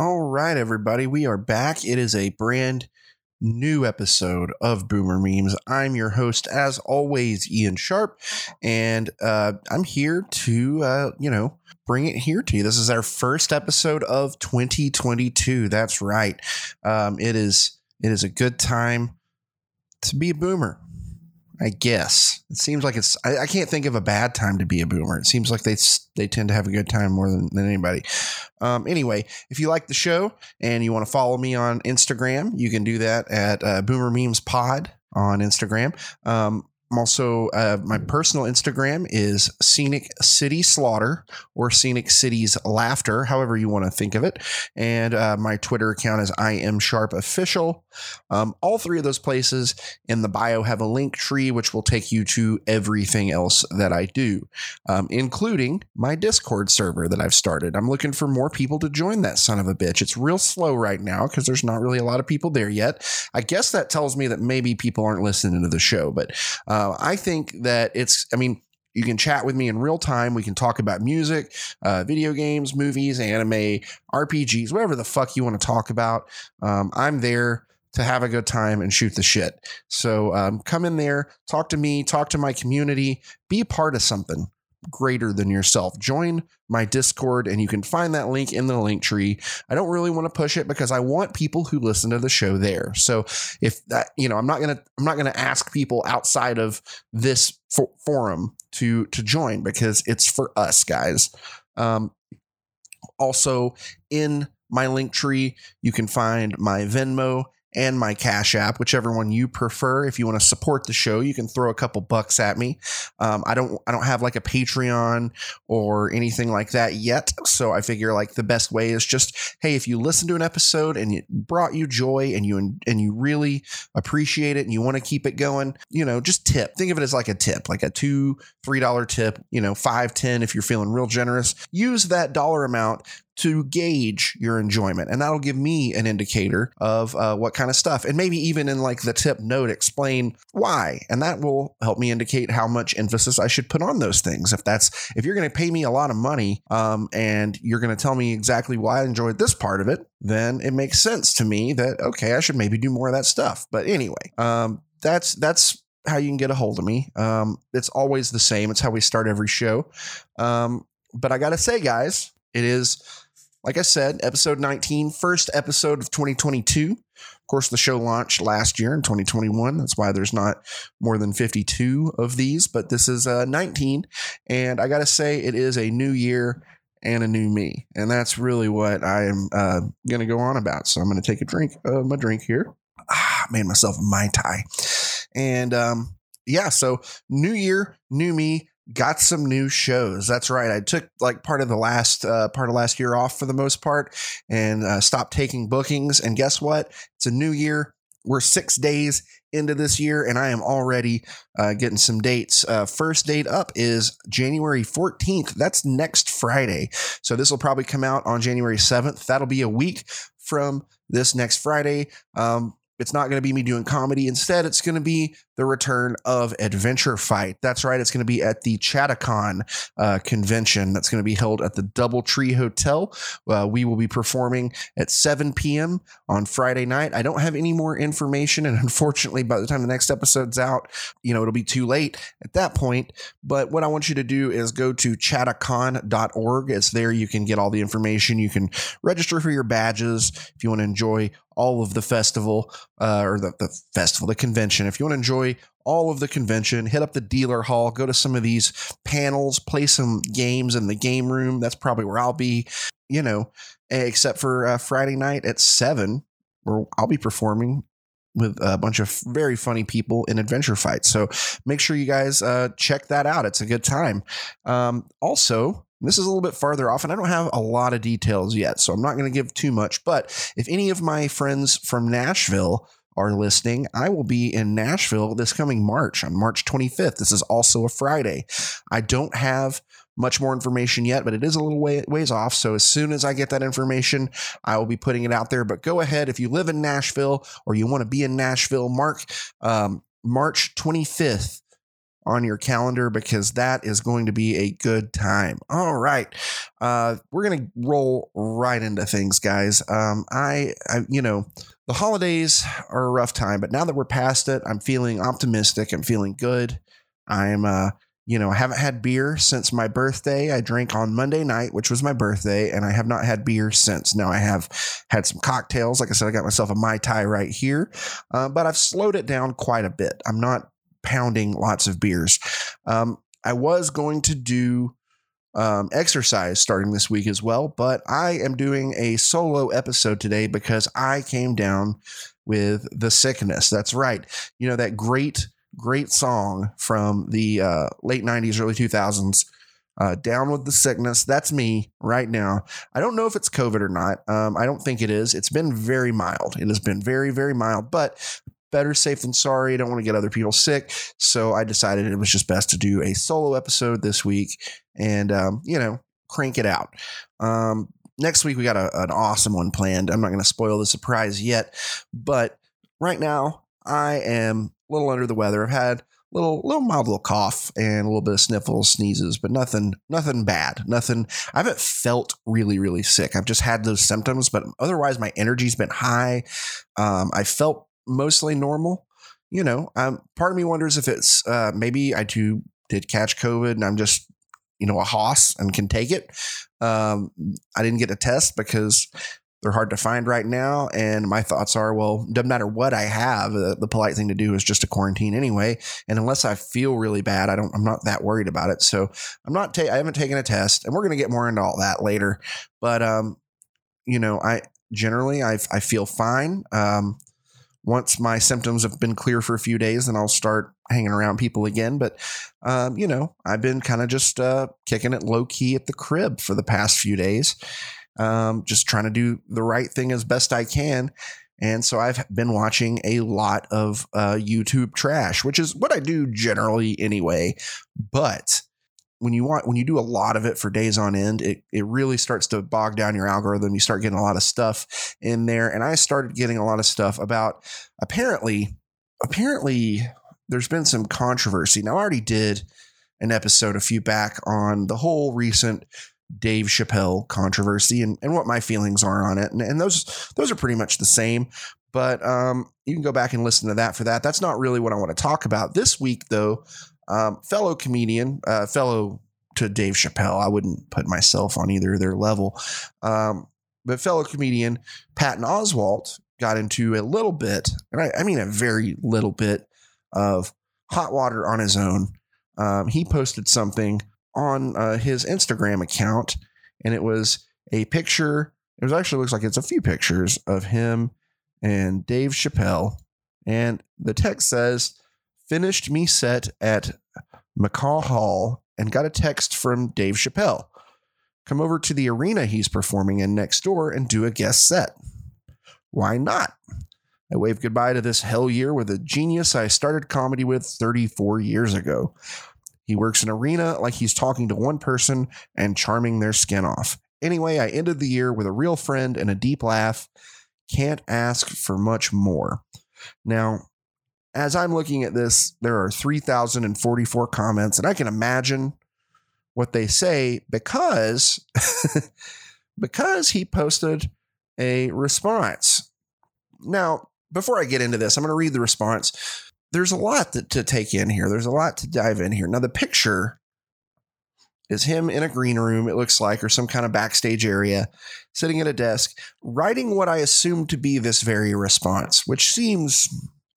All right, everybody, we are back. It is a brand new episode of Boomer Memes. I'm your host, as always, Ian Sharp, and uh, I'm here to, uh, you know, bring it here to you. This is our first episode of 2022. That's right. Um, it is. It is a good time to be a boomer. I guess it seems like it's. I, I, can't think of a bad time to be a boomer. It seems like they they tend to have a good time more than, than anybody. Um, anyway, if you like the show and you want to follow me on Instagram, you can do that at uh, Boomer Memes Pod on Instagram. Um, I'm also uh, my personal Instagram is Scenic City Slaughter or Scenic Cities Laughter, however you want to think of it. And uh, my Twitter account is I am Sharp Official. Um, all three of those places in the bio have a link tree, which will take you to everything else that I do, um, including my Discord server that I've started. I'm looking for more people to join that son of a bitch. It's real slow right now because there's not really a lot of people there yet. I guess that tells me that maybe people aren't listening to the show, but. Um, uh, I think that it's, I mean, you can chat with me in real time. We can talk about music, uh, video games, movies, anime, RPGs, whatever the fuck you want to talk about. Um, I'm there to have a good time and shoot the shit. So um, come in there, talk to me, talk to my community, be part of something greater than yourself. Join my Discord and you can find that link in the link tree. I don't really want to push it because I want people who listen to the show there. So if that, you know, I'm not to I'm not to ask people outside of this for- forum to to join because it's for us guys. Um also in my link tree, you can find my Venmo and my Cash App, whichever one you prefer. If you want to support the show, you can throw a couple bucks at me. Um, I don't I don't have like a Patreon or anything like that yet, so I figure like the best way is just hey, if you listen to an episode and it brought you joy and you and you really appreciate it and you want to keep it going, you know, just tip. Think of it as like a tip, like a two three dollar tip. You know, five ten if you're feeling real generous. Use that dollar amount to gauge your enjoyment. And that'll give me an indicator of uh, what kind of stuff. And maybe even in like the tip note, explain why. And that will help me indicate how much emphasis I should put on those things. If that's, if you're going to pay me a lot of money um, and you're going to tell me exactly why I enjoyed this part of it, then it makes sense to me that, okay, I should maybe do more of that stuff. But anyway, um, that's, that's how you can get a hold of me. Um, it's always the same. It's how we start every show. Um, but I got to say, guys, it is like I said, episode 19, first episode of 2022. Of course, the show launched last year in 2021. That's why there's not more than 52 of these, but this is uh, 19. And I got to say, it is a new year and a new me. And that's really what I am uh, going to go on about. So I'm going to take a drink of my drink here. Ah, made myself a Mai Tai. And um, yeah, so new year, new me got some new shows. That's right. I took like part of the last uh, part of last year off for the most part and uh, stopped taking bookings. And guess what? It's a new year. We're six days into this year, and I am already uh, getting some dates. Uh, first date up is January 14th. That's next Friday. So this will probably come out on January 7th. That'll be a week from this next Friday. Um, it's not going to be me doing comedy. Instead, it's going to be the return of Adventure Fight. That's right. It's going to be at the Chattacon uh, convention that's going to be held at the Doubletree Hotel. Uh, we will be performing at 7 p.m. on Friday night. I don't have any more information. And unfortunately, by the time the next episode's out, you know, it'll be too late at that point. But what I want you to do is go to chattacon.org. It's there you can get all the information. You can register for your badges if you want to enjoy all of the festival uh, or the, the festival, the convention. If you want to enjoy all of the convention, hit up the dealer hall, go to some of these panels, play some games in the game room. That's probably where I'll be, you know, except for uh, Friday night at seven, where I'll be performing with a bunch of very funny people in adventure fights. So make sure you guys uh, check that out. It's a good time. Um, also, this is a little bit farther off, and I don't have a lot of details yet, so I'm not going to give too much. But if any of my friends from Nashville are listening, I will be in Nashville this coming March on March 25th. This is also a Friday. I don't have much more information yet, but it is a little way, ways off. So as soon as I get that information, I will be putting it out there. But go ahead if you live in Nashville or you want to be in Nashville, mark um, March 25th on your calendar because that is going to be a good time. All right. Uh, we're to roll right into things, guys. Um, I, I, you know, the holidays are a rough time, but now that we're past it, I'm feeling optimistic. I'm feeling good. I'm, uh, you know, I haven't had beer since my birthday. I drank on Monday night, which was my birthday, and I have not had beer since. Now I have had some cocktails. Like I said, I got myself a Mai Tai right here, uh, but I've slowed it down quite a bit. I'm not pounding lots of beers. Um, I was going to do um, exercise starting this week as well, but I am doing a solo episode today because I came down with the sickness. That's right. You know, that great, great song from the uh, late 90s, early 2000s. Uh, down with the sickness. That's me right now. I don't know if it's COVID or not. Um, I don't think it is. It's been very mild. It has been very, very mild, but better safe than sorry. I don't want to get other people sick. So I decided it was just best to do a solo episode this week and, um, you know, crank it out. Um, next week, we got a, an awesome one planned. I'm not going to spoil the surprise yet, but right now, I am a little under the weather. I've had a little little mild little cough and a little bit of sniffles sneezes but nothing nothing bad nothing i haven't felt really really sick i've just had those symptoms but otherwise my energy's been high um, i felt mostly normal. You know, um, part of me wonders if it's uh, maybe I too did catch COVID and I'm just you know a hoss and can take it. Um, I didn't get a test because they're hard to find right now. And my thoughts are, well, doesn't matter what I have. Uh, the polite thing to do is just to quarantine anyway. And unless I feel really bad, I don't. I'm not that worried about it. So I'm not. Ta- I haven't taken a test, and we're going to get more into all that later. But um, you know, I generally I I feel fine. Um, once my symptoms have been clear for a few days, then I'll start hanging around people again. But, um, you know, I've been kind of just uh, kicking it low key at the crib for the past few days, um, just trying to do the right thing as best I can. And so I've been watching a lot of uh, YouTube trash, which is what I do generally anyway. But when you want when you do a lot of it for days on end, it it really starts to bog down your algorithm. You start getting a lot of stuff in there, and I started getting a lot of stuff about apparently apparently there's been some controversy. Now I already did an episode a few back on the whole recent Dave Chappelle controversy and, and what my feelings are on it. And, and those those are pretty much the same. But um, you can go back and listen to that for that. That's not really what I want to talk about this week, though. Um, fellow comedian, uh, fellow to Dave Chappelle. I wouldn't put myself on either their level. Um, but fellow comedian Patton Oswalt got into a little bit, and I, I mean a very little bit of hot water on his own. Um, he posted something on uh, his Instagram account, and it was a picture. It was actually looks like it's a few pictures of him and Dave Chappelle, and the text says, "Finished me set at McCaw Hall and got a text from Dave Chappelle. Come over to the arena he's performing in next door and do a guest set. Why not? I waved goodbye to this hell year with a genius I started comedy with 34 years ago. He works an arena like he's talking to one person and charming their skin off. Anyway, I ended the year with a real friend and a deep laugh. Can't ask for much more. Now, as I'm looking at this, there are 3,044 comments, and I can imagine what they say because because he posted a response. Now, before I get into this, I'm going to read the response. There's a lot to, to take in here. There's a lot to dive in here. Now, the picture is him in a green room, it looks like, or some kind of backstage area, sitting at a desk, writing what I assume to be this very response, which seems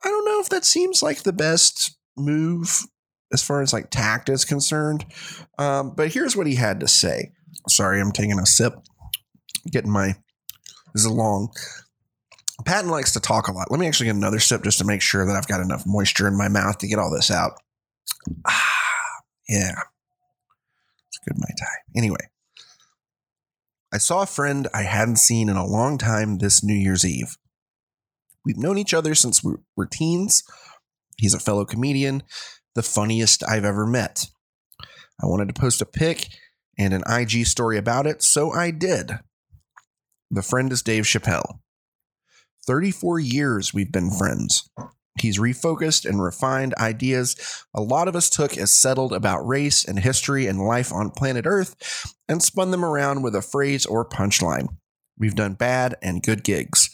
I don't know if that seems like the best move as far as like tact is concerned. Um, but here's what he had to say. Sorry, I'm taking a sip. Getting my this is long. Patton likes to talk a lot. Let me actually get another sip just to make sure that I've got enough moisture in my mouth to get all this out. Ah, yeah. It's good my time. Anyway, I saw a friend I hadn't seen in a long time this New Year's Eve. We've known each other since we were teens. He's a fellow comedian, the funniest I've ever met. I wanted to post a pic and an IG story about it, so I did. The friend is Dave Chappelle. 34 years we've been friends. He's refocused and refined ideas a lot of us took as settled about race and history and life on planet Earth and spun them around with a phrase or punchline. We've done bad and good gigs,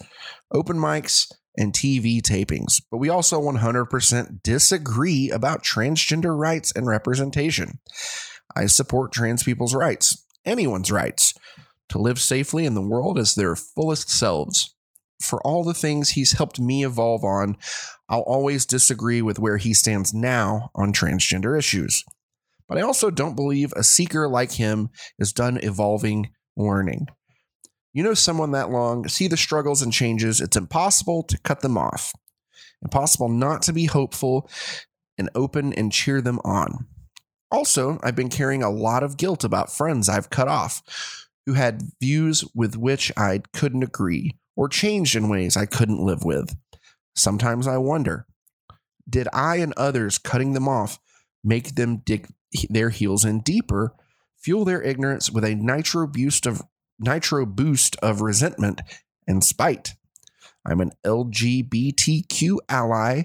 open mics, and TV tapings, but we also 100% disagree about transgender rights and representation. I support trans people's rights, anyone's rights, to live safely in the world as their fullest selves. For all the things he's helped me evolve on, I'll always disagree with where he stands now on transgender issues. But I also don't believe a seeker like him is done evolving, learning. You know someone that long, see the struggles and changes, it's impossible to cut them off. Impossible not to be hopeful and open and cheer them on. Also, I've been carrying a lot of guilt about friends I've cut off who had views with which I couldn't agree or changed in ways I couldn't live with. Sometimes I wonder did I and others cutting them off make them dig their heels in deeper, fuel their ignorance with a nitro boost of nitro boost of resentment and spite? I'm an LGBTQ ally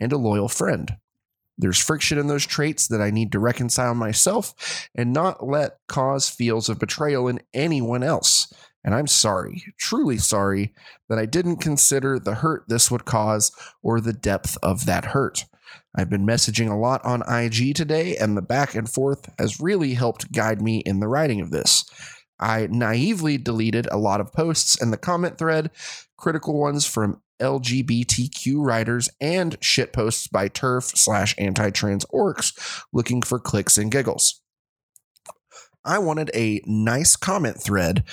and a loyal friend. There's friction in those traits that I need to reconcile myself and not let cause feels of betrayal in anyone else. And I'm sorry, truly sorry, that I didn't consider the hurt this would cause or the depth of that hurt. I've been messaging a lot on IG today, and the back and forth has really helped guide me in the writing of this. I naively deleted a lot of posts in the comment thread, critical ones from LGBTQ writers and shit posts by TERF slash anti trans orcs looking for clicks and giggles. I wanted a nice comment thread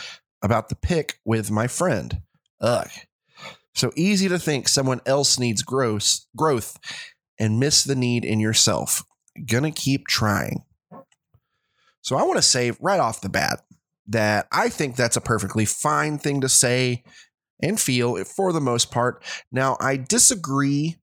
about the pic with my friend. Ugh. So easy to think someone else needs growth, growth and miss the need in yourself. Gonna keep trying. So I want to say right off the bat that I think that's a perfectly fine thing to say and feel for the most part. Now, I disagree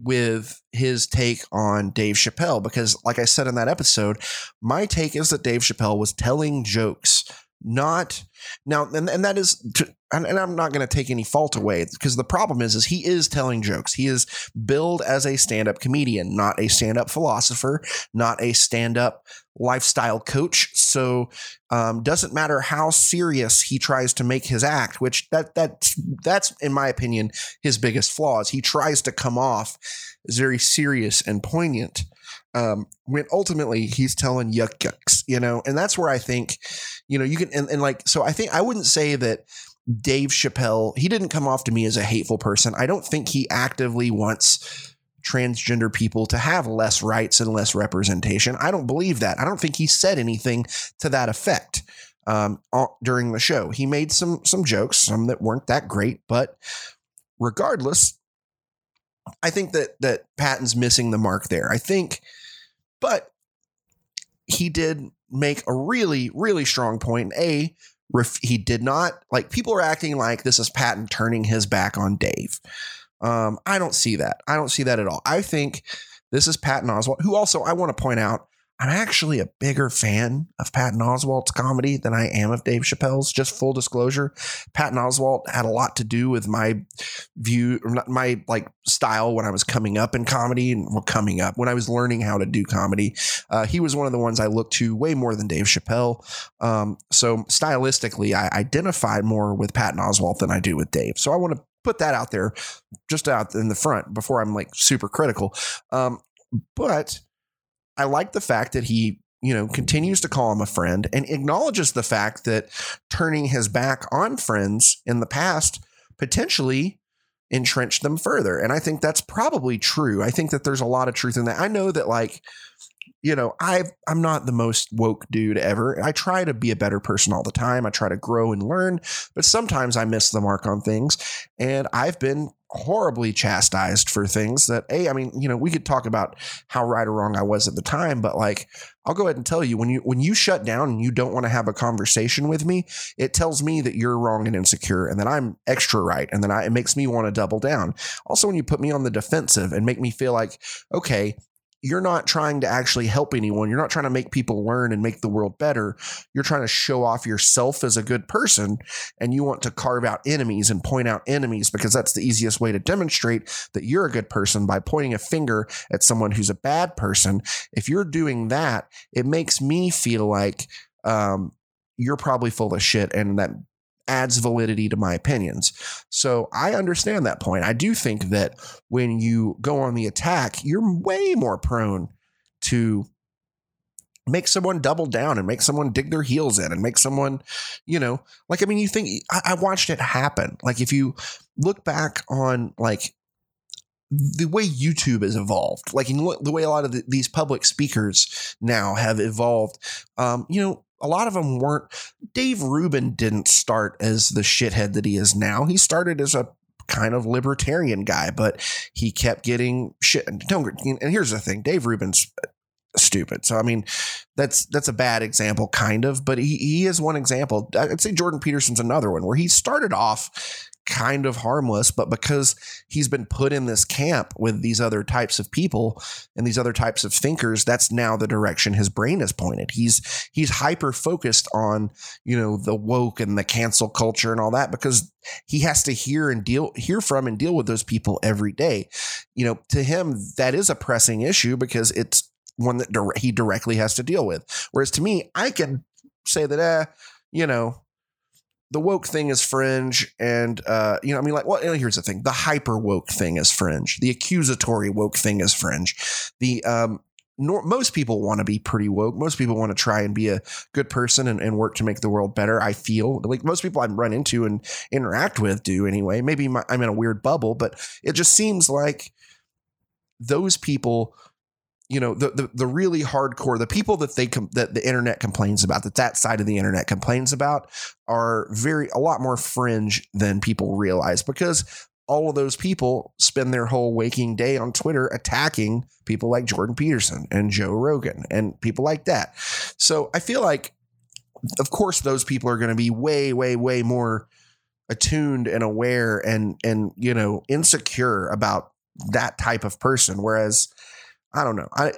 with his take on Dave Chappelle because, like I said in that episode, my take is that Dave Chappelle was telling jokes, not now, and, and that is, to, and, and I'm not going to take any fault away because the problem is, is he is telling jokes. He is billed as a stand-up comedian, not a stand-up philosopher, not a stand-up lifestyle coach. So um, doesn't matter how serious he tries to make his act, which that that that's in my opinion his biggest flaws. He tries to come off as very serious and poignant. Um, when ultimately he's telling yuck yucks, you know, and that's where I think, you know, you can and, and like so I think I wouldn't say that Dave Chappelle, he didn't come off to me as a hateful person. I don't think he actively wants transgender people to have less rights and less representation. I don't believe that. I don't think he said anything to that effect um, during the show. He made some some jokes, some that weren't that great, but regardless, I think that that Patton's missing the mark there. I think, but he did make a really really strong point. A he did not like people are acting like this is Patton turning his back on Dave. Um, I don't see that. I don't see that at all. I think this is Patton Oswalt, who also I want to point out I'm actually a bigger fan of Patton Oswalt's comedy than I am of Dave Chappelle's. Just full disclosure, Patton Oswalt had a lot to do with my view, my like style when I was coming up in comedy and well, coming up when I was learning how to do comedy. Uh, he was one of the ones I looked to way more than Dave Chappelle. Um, so stylistically, I identified more with Patton Oswalt than I do with Dave. So I want to put that out there just out in the front before I'm like super critical. Um, but I like the fact that he, you know, continues to call him a friend and acknowledges the fact that turning his back on friends in the past potentially entrenched them further. And I think that's probably true. I think that there's a lot of truth in that. I know that like you know, I I'm not the most woke dude ever. I try to be a better person all the time. I try to grow and learn, but sometimes I miss the mark on things. And I've been horribly chastised for things that a I mean, you know, we could talk about how right or wrong I was at the time, but like I'll go ahead and tell you when you when you shut down and you don't want to have a conversation with me, it tells me that you're wrong and insecure and that I'm extra right and then I, it makes me want to double down. Also when you put me on the defensive and make me feel like okay, you're not trying to actually help anyone. You're not trying to make people learn and make the world better. You're trying to show off yourself as a good person and you want to carve out enemies and point out enemies because that's the easiest way to demonstrate that you're a good person by pointing a finger at someone who's a bad person. If you're doing that, it makes me feel like um, you're probably full of shit and that adds validity to my opinions. So I understand that point. I do think that when you go on the attack, you're way more prone to make someone double down and make someone dig their heels in and make someone, you know, like, I mean, you think I, I watched it happen. Like, if you look back on like the way YouTube has evolved, like in the way a lot of the, these public speakers now have evolved, um, you know, a lot of them weren't. Dave Rubin didn't start as the shithead that he is now. He started as a kind of libertarian guy, but he kept getting shit. And here's the thing: Dave Rubin's uh, stupid. So I mean, that's that's a bad example, kind of. But he he is one example. I'd say Jordan Peterson's another one where he started off kind of harmless, but because he's been put in this camp with these other types of people and these other types of thinkers, that's now the direction his brain is pointed. He's he's hyper focused on, you know, the woke and the cancel culture and all that because he has to hear and deal hear from and deal with those people every day. You know, to him that is a pressing issue because it's one that dire- he directly has to deal with. Whereas to me, I can say that eh, you know, the woke thing is fringe and uh, you know i mean like well here's the thing. The hyper woke thing is fringe. The accusatory woke thing is fringe. The um nor, most people want to be pretty woke. Most people want to try and be a good person and, and, work to make the world better i feel. Like most people i run into and interact with do anyway. Maybe my, i'm in a weird bubble but it just seems like those people you know the, the the really hardcore the people that they com- that the internet complains about that that side of the internet complains about are very a lot more fringe than people realize because all of those people spend their whole waking day on Twitter attacking people like Jordan Peterson and Joe Rogan and people like that. So I feel like of course those people are going to be way way way more attuned and aware and and you know insecure about that type of person whereas I don't know. I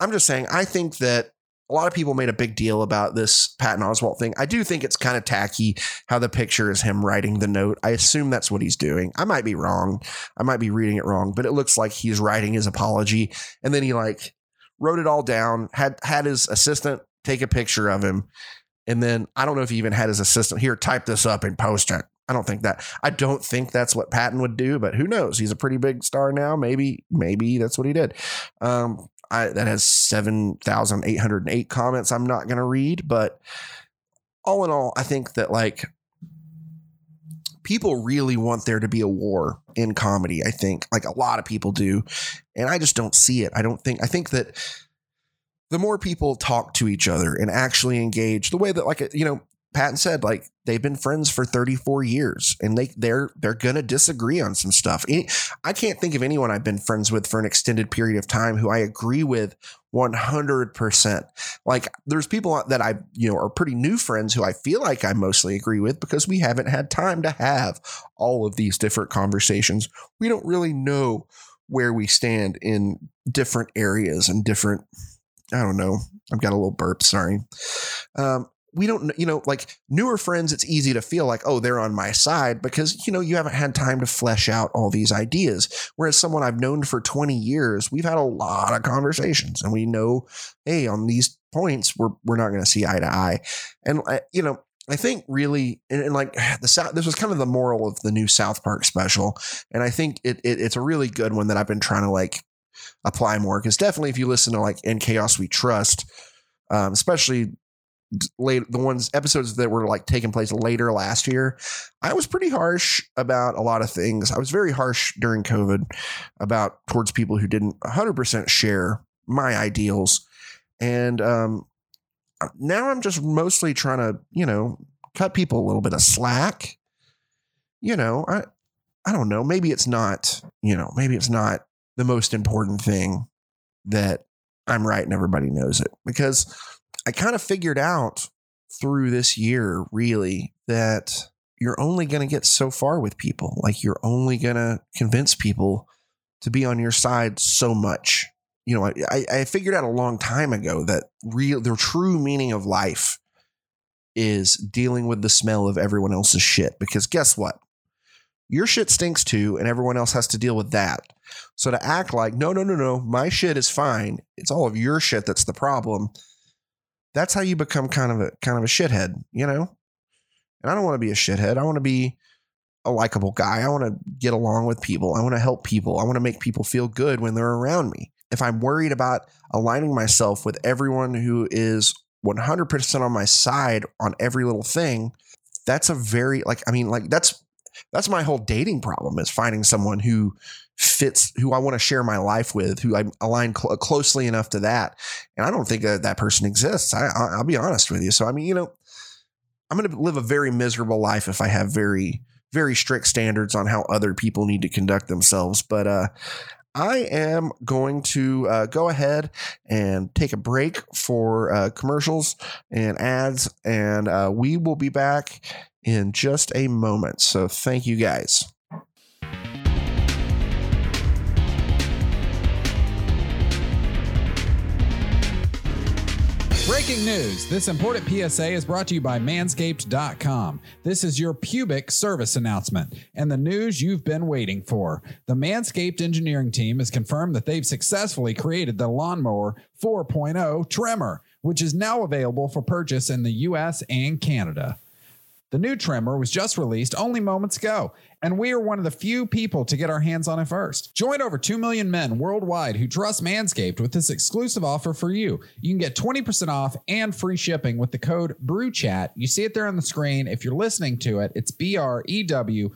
I'm just saying. I think that a lot of people made a big deal about this Patton Oswalt thing. I do think it's kind of tacky how the picture is him writing the note. I assume that's what he's doing. I might be wrong. I might be reading it wrong, but it looks like he's writing his apology and then he like wrote it all down, had had his assistant take a picture of him. And then I don't know if he even had his assistant here type this up and post it. I don't think that. I don't think that's what Patton would do, but who knows? He's a pretty big star now. Maybe, maybe that's what he did. Um, I, that has 7,808 comments I'm not going to read, but all in all, I think that like people really want there to be a war in comedy. I think like a lot of people do. And I just don't see it. I don't think, I think that the more people talk to each other and actually engage the way that like, you know, Patton said like they've been friends for 34 years and they they're they're gonna disagree on some stuff. I can't think of anyone I've been friends with for an extended period of time who I agree with 100%. Like there's people that I you know are pretty new friends who I feel like I mostly agree with because we haven't had time to have all of these different conversations. We don't really know where we stand in different areas and different I don't know. I've got a little burp. Sorry. Um, we don't you know like newer friends it's easy to feel like oh they're on my side because you know you haven't had time to flesh out all these ideas. Whereas someone i've known for 20 years we've had a lot of conversations and we know hey on these points we're we're not going to see eye to eye. And uh, you know I think really, and, and, like the South, this was kind of the moral of the new South Park special, and I think it, it it's a really good one that I've been trying to like apply more because definitely if you listen to like in chaos we trust, um, especially late the ones episodes that were like taking place later last year i was pretty harsh about a lot of things. I was very harsh during covid about towards people who didn't 100% share my ideals. And um now i'm just mostly trying to you know cut people a little bit of slack. You know i i don't know maybe it's not you know maybe it's not the most important thing that i'm right and everybody knows it. Because I kind of figured out through this year, really, that you're only going to get so far with people. Like you're only going to convince people to be on your side so much. you know, I, I figured out a long time ago that real the true meaning of life is dealing with the smell of everyone else's shit. Because guess what? Your shit stinks too, and everyone else has to deal with that. So to act like, no, no, no, no, my shit is fine. It's all of your shit that's the problem. That's how you become kind of a kind of a shithead, you know? And I don't want to be a shithead. I want to be a likable guy. I want to get along with people. I want to help people. I want to make people feel good when they're around me. If I'm worried about aligning myself with everyone who is 100% on my side on every little thing, that's a very like I mean like that's that's my whole dating problem is finding someone who fits who I want to share my life with, who I align cl- closely enough to that. And I don't think that that person exists. I, I'll be honest with you. So I mean, you know, I'm going to live a very miserable life if I have very very strict standards on how other people need to conduct themselves. But uh, I am going to uh, go ahead and take a break for uh, commercials and ads, and uh, we will be back in just a moment. So thank you guys. Breaking news this important PSA is brought to you by Manscaped.com. This is your pubic service announcement and the news you've been waiting for. The Manscaped engineering team has confirmed that they've successfully created the Lawnmower 4.0 trimmer, which is now available for purchase in the US and Canada. The new trimmer was just released only moments ago, and we are one of the few people to get our hands on it first. Join over 2 million men worldwide who trust Manscaped with this exclusive offer for you. You can get 20% off and free shipping with the code BREWCHAT. You see it there on the screen. If you're listening to it, it's B R E W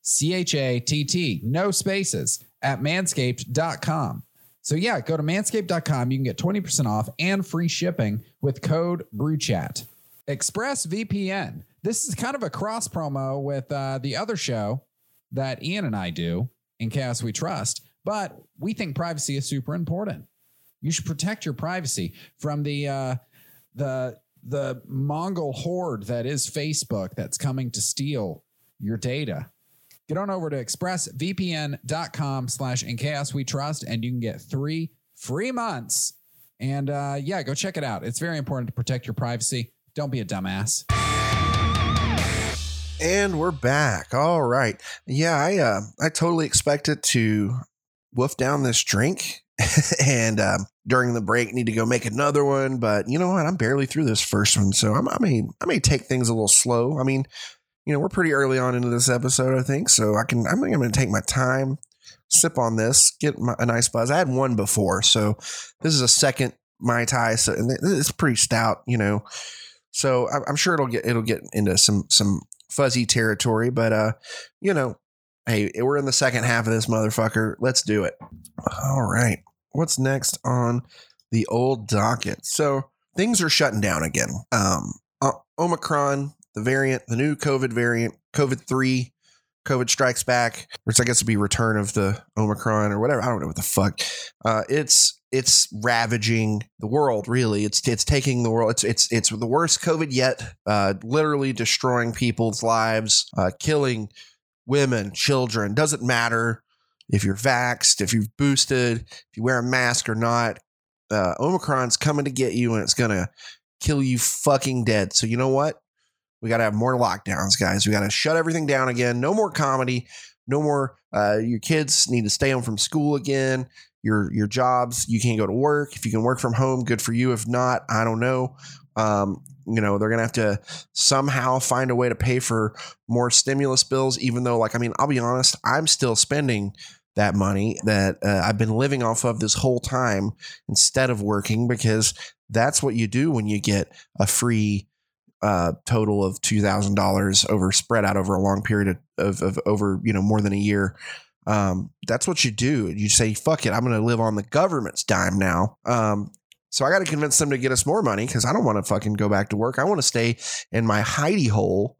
C H A T T, no spaces, at manscaped.com. So, yeah, go to manscaped.com. You can get 20% off and free shipping with code BREWCHAT. ExpressVPN this is kind of a cross promo with uh, the other show that Ian and I do in Chaos We Trust, but we think privacy is super important. You should protect your privacy from the uh, the the Mongol horde that is Facebook that's coming to steal your data. Get on over to expressvpn.com slash in chaos we trust and you can get three free months. And uh, yeah, go check it out. It's very important to protect your privacy. Don't be a dumbass. And we're back. All right. Yeah, I uh, I totally expected to wolf down this drink and um, during the break need to go make another one. But you know what? I'm barely through this first one, so I'm, I may I may take things a little slow. I mean, you know, we're pretty early on into this episode, I think, so I can. I think I'm going to take my time, sip on this, get my, a nice buzz. I had one before, so this is a second mai tai, so and it's pretty stout, you know. So I'm sure it'll get it'll get into some some fuzzy territory, but uh, you know, hey, we're in the second half of this motherfucker. Let's do it. All right. What's next on the old docket? So things are shutting down again. Um, Omicron, the variant, the new COVID variant, COVID three, COVID strikes back, which I guess would be return of the Omicron or whatever. I don't know what the fuck. Uh, it's it's ravaging the world. Really, it's it's taking the world. It's it's it's the worst COVID yet. Uh, literally destroying people's lives, uh, killing women, children. Doesn't matter if you're vaxxed, if you've boosted, if you wear a mask or not. Uh, Omicron's coming to get you, and it's gonna kill you fucking dead. So you know what? We got to have more lockdowns, guys. We got to shut everything down again. No more comedy. No more. Uh, your kids need to stay home from school again your your jobs. You can't go to work. If you can work from home, good for you. If not, I don't know. Um, you know they're gonna have to somehow find a way to pay for more stimulus bills. Even though, like, I mean, I'll be honest, I'm still spending that money that uh, I've been living off of this whole time instead of working because that's what you do when you get a free uh, total of two thousand dollars over spread out over a long period of, of, of over you know more than a year um, that's what you do. You say, fuck it, I'm going to live on the government's dime now. Um, so I got to convince them to get us more money because I don't want to fucking go back to work. I want to stay in my hidey hole,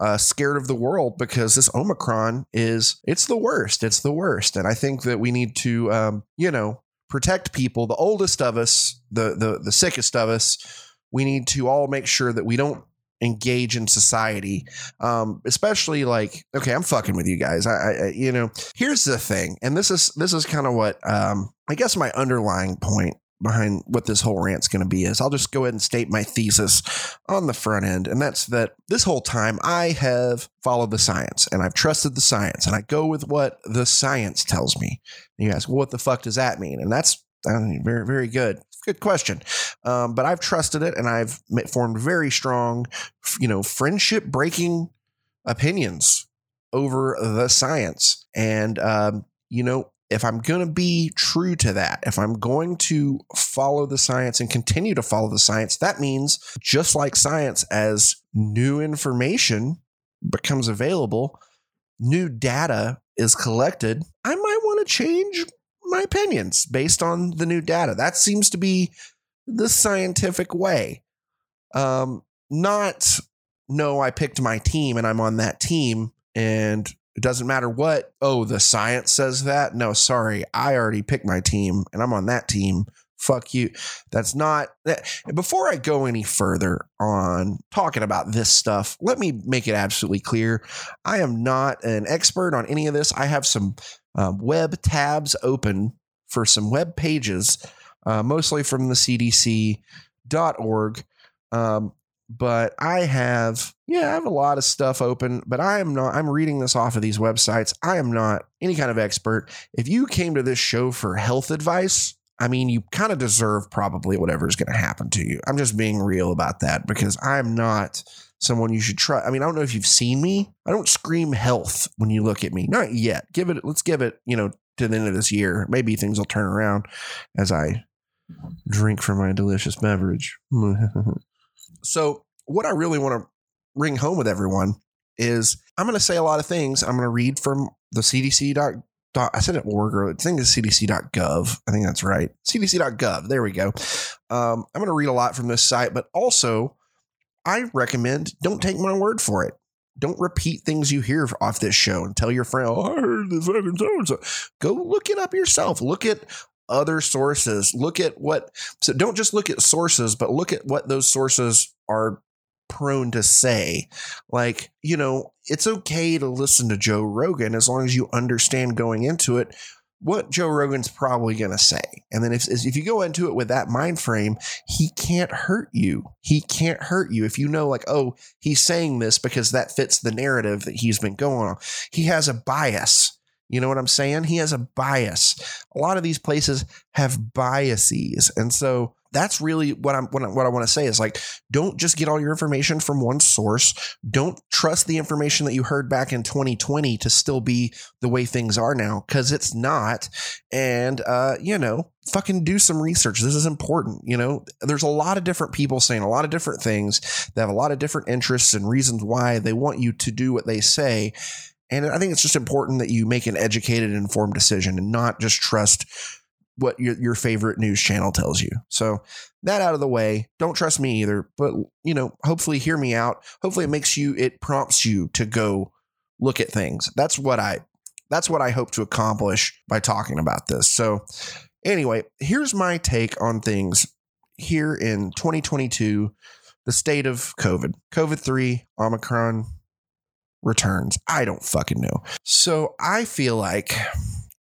uh, scared of the world because this Omicron is, it's the worst. It's the worst. And I think that we need to, um, you know, protect people, the oldest of us, the, the, the sickest of us. We need to all make sure that we don't engage in society um especially like okay i'm fucking with you guys I, I you know here's the thing and this is this is kind of what um i guess my underlying point behind what this whole rant's going to be is I'll just go ahead and state my thesis on the front end. And that's that this whole time I have followed the science and I've trusted the science and I go with what the science tells me. And you ask, well, what the fuck does that mean? And that's very, very good. Good question. Um, but I've trusted it and I've formed very strong, you know, friendship breaking opinions over the science. And, um, you know, if I'm going to be true to that, if I'm going to follow the science and continue to follow the science, that means just like science, as new information becomes available, new data is collected, I might want to change my opinions based on the new data. That seems to be the scientific way. Um, not, no, I picked my team and I'm on that team and it doesn't matter what, oh, the science says that. No, sorry. I already picked my team and I'm on that team. Fuck you. That's not that. Before I go any further on talking about this stuff, let me make it absolutely clear. I am not an expert on any of this. I have some um, web tabs open for some web pages, uh, mostly from the CDC.org. Um, but I have, yeah, I have a lot of stuff open, but I am not, I'm reading this off of these websites. I am not any kind of expert. If you came to this show for health advice, I mean, you kind of deserve probably whatever is going to happen to you. I'm just being real about that because I'm not someone you should try. I mean, I don't know if you've seen me. I don't scream health when you look at me. Not yet. Give it, let's give it, you know, to the end of this year. Maybe things will turn around as I drink from my delicious beverage. So, what I really want to bring home with everyone is I'm going to say a lot of things. I'm going to read from the CDC. I said it org or I think it's CDC.gov. I think that's right. CDC.gov. There we go. Um, I'm going to read a lot from this site, but also I recommend don't take my word for it. Don't repeat things you hear off this show and tell your friend, oh, I heard this fucking so and so. Go look it up yourself. Look at other sources. Look at what, so don't just look at sources, but look at what those sources are prone to say. Like, you know, it's okay to listen to Joe Rogan as long as you understand going into it what Joe Rogan's probably going to say. And then if, if you go into it with that mind frame, he can't hurt you. He can't hurt you if you know, like, oh, he's saying this because that fits the narrative that he's been going on. He has a bias you know what I'm saying? He has a bias. A lot of these places have biases. And so that's really what I'm what I, what I want to say is like don't just get all your information from one source. Don't trust the information that you heard back in 2020 to still be the way things are now cuz it's not. And uh you know, fucking do some research. This is important, you know. There's a lot of different people saying a lot of different things. They have a lot of different interests and reasons why they want you to do what they say. And I think it's just important that you make an educated, informed decision and not just trust what your, your favorite news channel tells you. So that out of the way, don't trust me either, but you know, hopefully hear me out. Hopefully it makes you it prompts you to go look at things. That's what I that's what I hope to accomplish by talking about this. So anyway, here's my take on things here in 2022, the state of COVID. COVID-3, Omicron, returns. I don't fucking know. So I feel like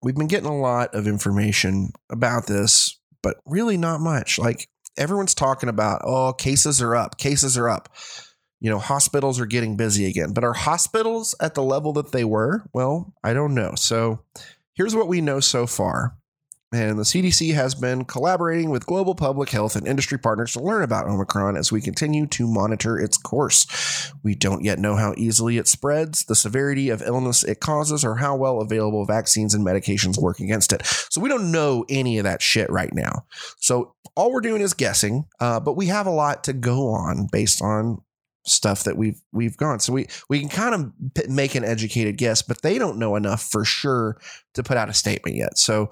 we've been getting a lot of information about this, but really not much. Like everyone's talking about, oh, cases are up, cases are up. You know, hospitals are getting busy again, but are hospitals at the level that they were? Well, I don't know. So here's what we know so far. And the CDC has been collaborating with global public health and industry partners to learn about Omicron as we continue to monitor its course. We don't yet know how easily it spreads, the severity of illness it causes, or how well available vaccines and medications work against it. So we don't know any of that shit right now. So all we're doing is guessing, uh, but we have a lot to go on based on stuff that we've we've gone. So we we can kind of make an educated guess, but they don't know enough for sure to put out a statement yet. So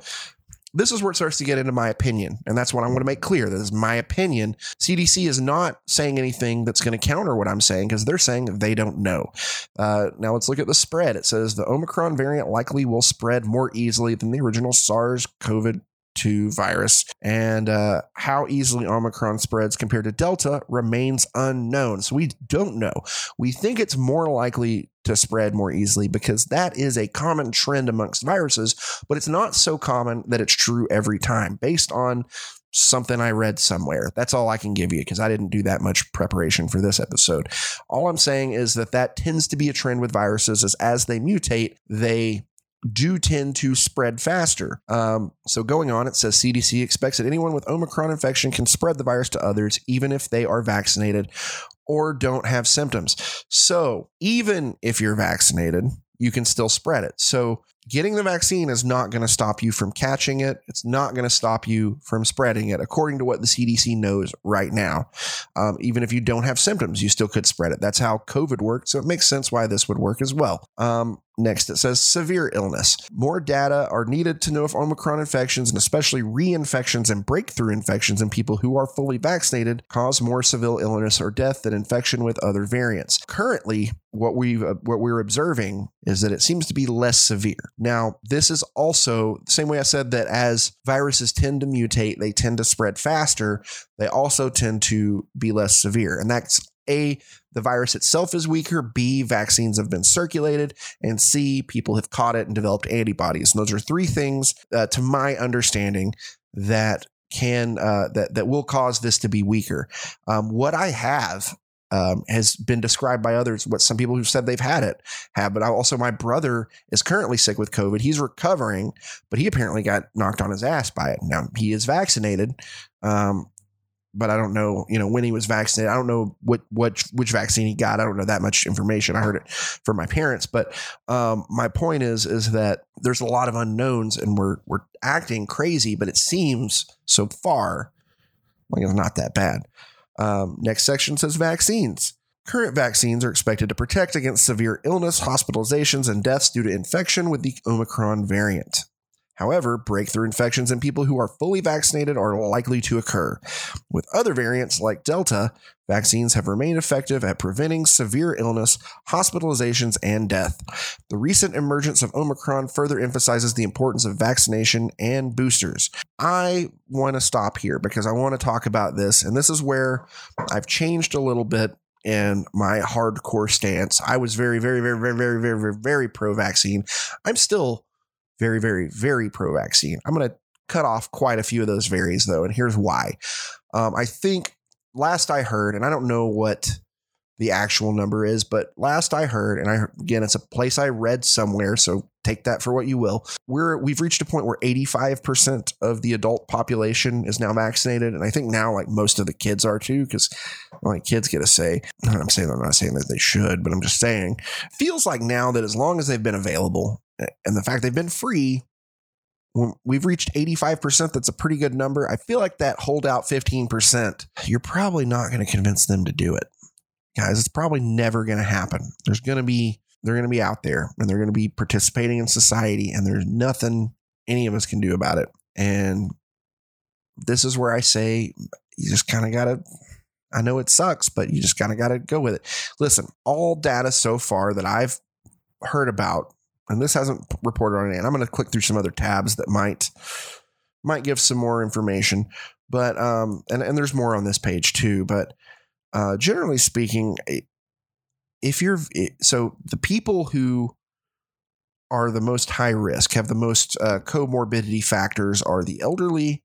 this is where it starts to get into my opinion. And that's what I want to make clear. That is my opinion. CDC is not saying anything that's going to counter what I'm saying because they're saying they don't know. Uh, now let's look at the spread. It says the Omicron variant likely will spread more easily than the original SARS COVID 2 virus. And uh, how easily Omicron spreads compared to Delta remains unknown. So we don't know. We think it's more likely to spread more easily because that is a common trend amongst viruses, but it's not so common that it's true every time based on something I read somewhere. That's all I can give you because I didn't do that much preparation for this episode. All I'm saying is that that tends to be a trend with viruses is as they mutate, they do tend to spread faster. Um, so going on, it says CDC expects that anyone with Omicron infection can spread the virus to others, even if they are vaccinated or don't have symptoms. So even if you're vaccinated, you can still spread it. So getting the vaccine is not going to stop you from catching it. It's not going to stop you from spreading it, according to what the CDC knows right now. Um, even if you don't have symptoms, you still could spread it. That's how COVID worked. So it makes sense why this would work as well. Um, Next, it says severe illness. More data are needed to know if Omicron infections and especially reinfections and breakthrough infections in people who are fully vaccinated cause more severe illness or death than infection with other variants. Currently, what we uh, what we're observing is that it seems to be less severe. Now, this is also the same way I said that as viruses tend to mutate, they tend to spread faster. They also tend to be less severe, and that's a the virus itself is weaker, B, vaccines have been circulated, and C, people have caught it and developed antibodies. And those are three things, uh, to my understanding, that can uh, that that will cause this to be weaker. Um, what I have um, has been described by others. What some people who've said they've had it have, but also my brother is currently sick with COVID. He's recovering, but he apparently got knocked on his ass by it. Now he is vaccinated. Um, but I don't know, you know, when he was vaccinated. I don't know what what which vaccine he got. I don't know that much information. I heard it from my parents, but um, my point is is that there's a lot of unknowns, and we're we're acting crazy, but it seems so far like it's not that bad. Um, next section says vaccines. Current vaccines are expected to protect against severe illness, hospitalizations, and deaths due to infection with the Omicron variant. However, breakthrough infections in people who are fully vaccinated are likely to occur. With other variants like Delta, vaccines have remained effective at preventing severe illness, hospitalizations, and death. The recent emergence of Omicron further emphasizes the importance of vaccination and boosters. I want to stop here because I want to talk about this, and this is where I've changed a little bit in my hardcore stance. I was very, very, very, very, very, very, very, very pro vaccine. I'm still very, very, very pro vaccine. I'm going to cut off quite a few of those varies though, and here's why. Um, I think last I heard, and I don't know what the actual number is, but last I heard, and I again, it's a place I read somewhere, so take that for what you will. We're we've reached a point where 85% of the adult population is now vaccinated, and I think now like most of the kids are too, because like kids get a say. I'm saying I'm not saying that they should, but I'm just saying feels like now that as long as they've been available, and the fact they've been free we've reached 85% that's a pretty good number. I feel like that holdout 15% you're probably not going to convince them to do it. Guys it's probably never going to happen. There's going to be they're going to be out there and they're going to be participating in society and there's nothing any of us can do about it. And this is where i say you just kind of got to i know it sucks but you just kind of got to go with it. Listen all data so far that i've heard about and this hasn't reported on it. And I'm going to click through some other tabs that might might give some more information. But um, and and there's more on this page too. But uh, generally speaking, if you're so the people who are the most high risk, have the most uh, comorbidity factors, are the elderly.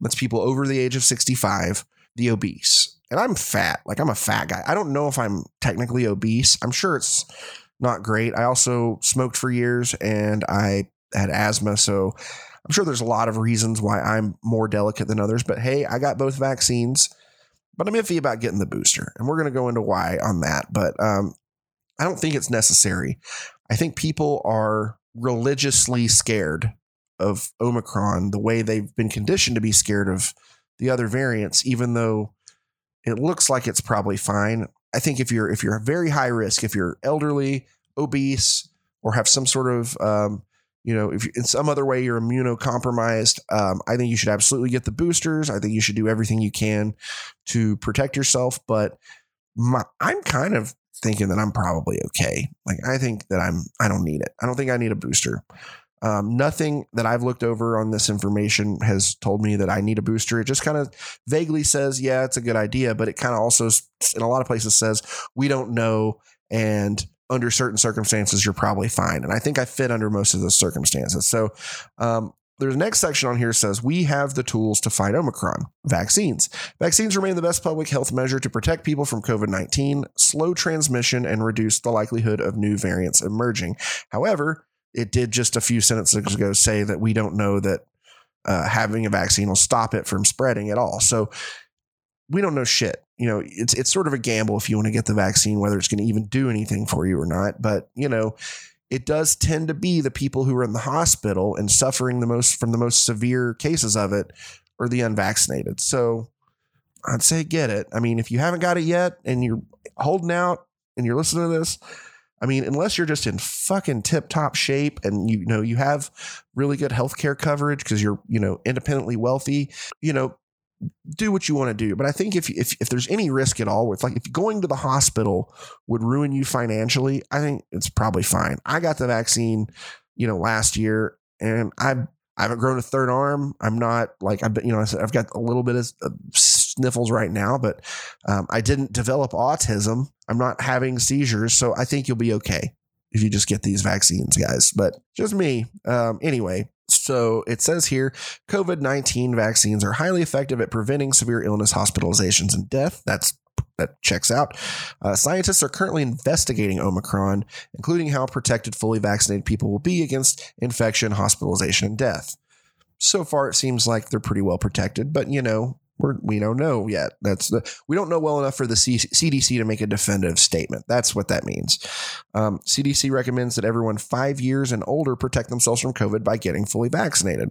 That's people over the age of 65, the obese. And I'm fat. Like I'm a fat guy. I don't know if I'm technically obese. I'm sure it's not great. I also smoked for years and I had asthma. So I'm sure there's a lot of reasons why I'm more delicate than others. But hey, I got both vaccines, but I'm iffy about getting the booster. And we're going to go into why on that. But um, I don't think it's necessary. I think people are religiously scared of Omicron the way they've been conditioned to be scared of the other variants, even though it looks like it's probably fine. I think if you're if you're very high risk, if you're elderly, obese, or have some sort of um, you know, if in some other way you're immunocompromised, um, I think you should absolutely get the boosters. I think you should do everything you can to protect yourself. But my, I'm kind of thinking that I'm probably okay. Like I think that I'm I don't need it. I don't think I need a booster. Um, nothing that I've looked over on this information has told me that I need a booster. It just kind of vaguely says, yeah, it's a good idea, but it kind of also, in a lot of places, says we don't know. And under certain circumstances, you're probably fine. And I think I fit under most of those circumstances. So, um, there's next section on here says we have the tools to fight Omicron. Vaccines. Vaccines remain the best public health measure to protect people from COVID 19, slow transmission, and reduce the likelihood of new variants emerging. However, it did just a few sentences ago say that we don't know that uh, having a vaccine will stop it from spreading at all. So we don't know shit. You know, it's it's sort of a gamble if you want to get the vaccine, whether it's going to even do anything for you or not. But you know, it does tend to be the people who are in the hospital and suffering the most from the most severe cases of it are the unvaccinated. So I'd say get it. I mean, if you haven't got it yet and you're holding out and you're listening to this, I mean, unless you're just in fucking tip top shape and you know you have really good healthcare coverage because you're, you know, independently wealthy, you know, do what you want to do. But I think if, if if there's any risk at all with like if going to the hospital would ruin you financially, I think it's probably fine. I got the vaccine, you know, last year and I I haven't grown a third arm. I'm not like I've been, you know, I've got a little bit of uh, sniffles right now, but um, I didn't develop autism. I'm not having seizures, so I think you'll be okay if you just get these vaccines, guys. But just me. Um, anyway, so it says here COVID 19 vaccines are highly effective at preventing severe illness, hospitalizations, and death. That's that checks out. Uh, scientists are currently investigating Omicron, including how protected fully vaccinated people will be against infection, hospitalization, and death. So far, it seems like they're pretty well protected, but you know, we're, we don't know yet. That's the we don't know well enough for the C- CDC to make a definitive statement. That's what that means. Um, CDC recommends that everyone five years and older protect themselves from COVID by getting fully vaccinated.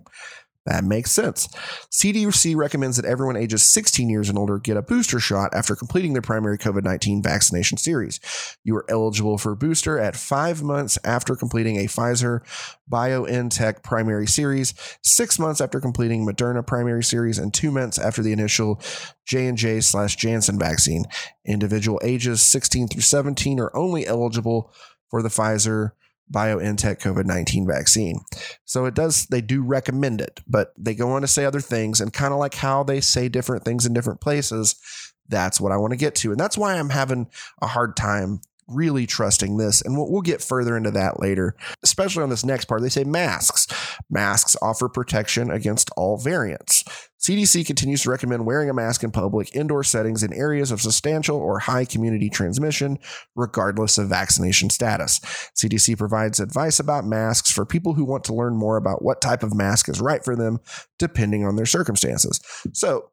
That makes sense. CDC recommends that everyone ages 16 years and older get a booster shot after completing their primary COVID 19 vaccination series. You are eligible for a booster at five months after completing a Pfizer BioNTech primary series, six months after completing Moderna primary series, and two months after the initial J&J slash Janssen vaccine. Individual ages 16 through 17 are only eligible for the Pfizer BioNTech COVID 19 vaccine. So it does, they do recommend it, but they go on to say other things and kind of like how they say different things in different places. That's what I want to get to. And that's why I'm having a hard time really trusting this. And we'll, we'll, get further into that later, especially on this next part. They say masks. Masks offer protection against all variants. CDC continues to recommend wearing a mask in public, indoor settings, in areas of substantial or high community transmission, regardless of vaccination status. CDC provides advice about masks for people who want to learn more about what type of mask is right for them, depending on their circumstances. So,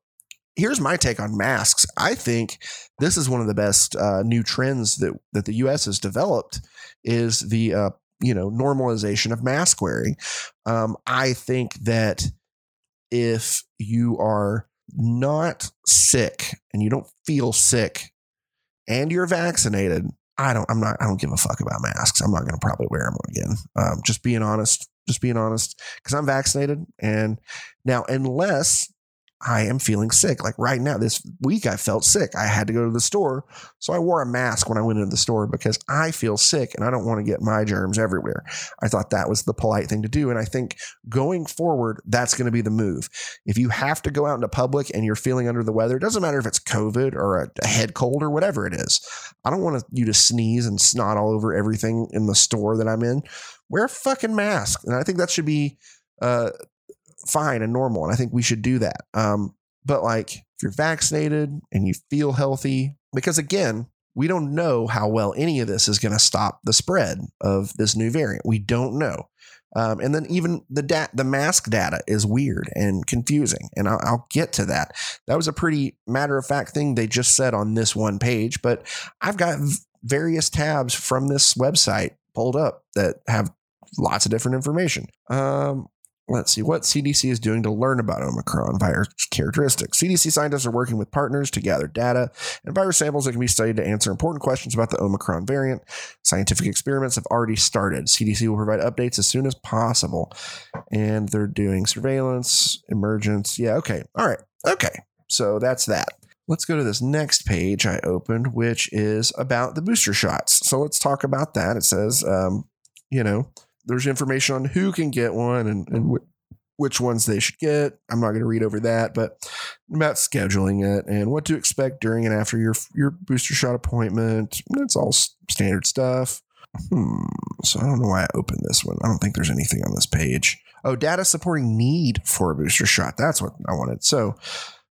here's my take on masks. I think this is one of the best uh, new trends that that the U.S. has developed is the uh, you know normalization of mask wearing. Um, I think that if you are not sick and you don't feel sick and you're vaccinated, I don't. I'm not. I don't give a fuck about masks. I'm not going to probably wear them again. Um, just being honest. Just being honest, because I'm vaccinated, and now unless I am feeling sick. Like right now, this week, I felt sick. I had to go to the store. So I wore a mask when I went into the store because I feel sick and I don't want to get my germs everywhere. I thought that was the polite thing to do. And I think going forward, that's going to be the move. If you have to go out into public and you're feeling under the weather, it doesn't matter if it's COVID or a, head cold or whatever it is. I don't want you to sneeze and snot all over everything in the store that I'm in. Wear a fucking mask. And I think that should be uh, fine and normal. And I think we should do that. Um, but like if you're vaccinated and you feel healthy, because again, we don't know how well any of this is going to stop the spread of this new variant. We don't know. Um, and then even the da- the mask data is weird and confusing, and I'll, I'll get to that. That was a pretty matter of fact thing they just said on this one page, but I've got various tabs from this website pulled up that have lots of different information. Um, Let's see what CDC is doing to learn about Omicron virus characteristics. CDC scientists are working with partners to gather data and virus samples that can be studied to answer important questions about the Omicron variant. Scientific experiments have already started. CDC will provide updates as soon as possible. And they're doing surveillance, emergence. Yeah, okay. All right. Okay. So that's that. Let's go to this next page I opened, which is about the booster shots. So let's talk about that. It says, um, you know, there's information on who can get one and, and wh- which ones they should get. I'm not going to read over that, but about scheduling it and what to expect during and after your your booster shot appointment. That's all standard stuff. Hmm. So I don't know why I opened this one. I don't think there's anything on this page. Oh, data supporting need for a booster shot. That's what I wanted. So,